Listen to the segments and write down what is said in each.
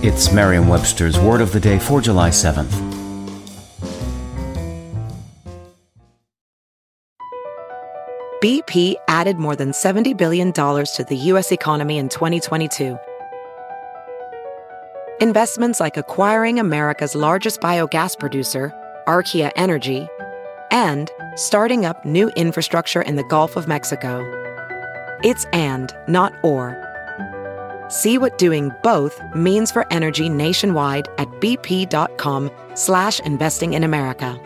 It's Merriam Webster's Word of the Day for July 7th. BP added more than $70 billion to the U.S. economy in 2022. Investments like acquiring America's largest biogas producer, Archaea Energy, and starting up new infrastructure in the Gulf of Mexico. It's and, not or. See what doing both means for energy nationwide at bp.com slash investing in America.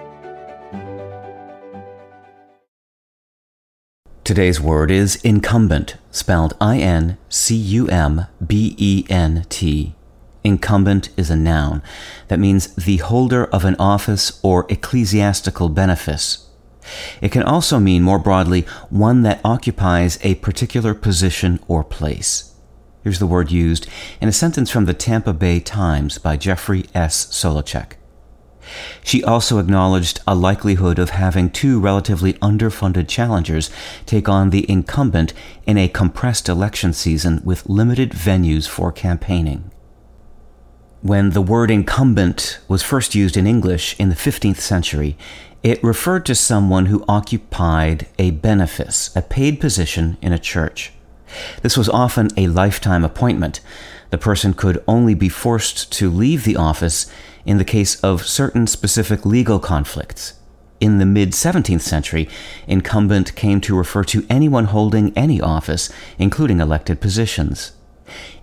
Today's word is incumbent, spelled I-N-C-U-M-B-E-N-T. Incumbent is a noun. That means the holder of an office or ecclesiastical benefice. It can also mean, more broadly, one that occupies a particular position or place. Here's the word used in a sentence from the Tampa Bay Times by Jeffrey S. Solochek. She also acknowledged a likelihood of having two relatively underfunded challengers take on the incumbent in a compressed election season with limited venues for campaigning. When the word incumbent was first used in English in the 15th century, it referred to someone who occupied a benefice, a paid position in a church. This was often a lifetime appointment. The person could only be forced to leave the office in the case of certain specific legal conflicts. In the mid 17th century, incumbent came to refer to anyone holding any office, including elected positions.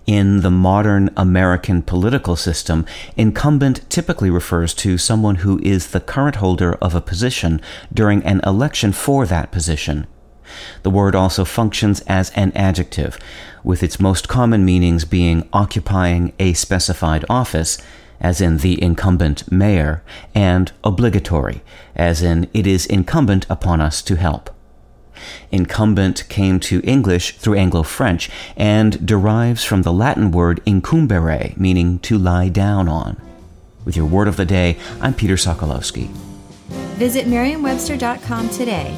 In the modern American political system, incumbent typically refers to someone who is the current holder of a position during an election for that position. The word also functions as an adjective, with its most common meanings being occupying a specified office, as in the incumbent mayor, and obligatory, as in it is incumbent upon us to help. Incumbent came to English through Anglo French and derives from the Latin word incumbere, meaning to lie down on. With your word of the day, I'm Peter Sokolowski. Visit Merriam-Webster.com today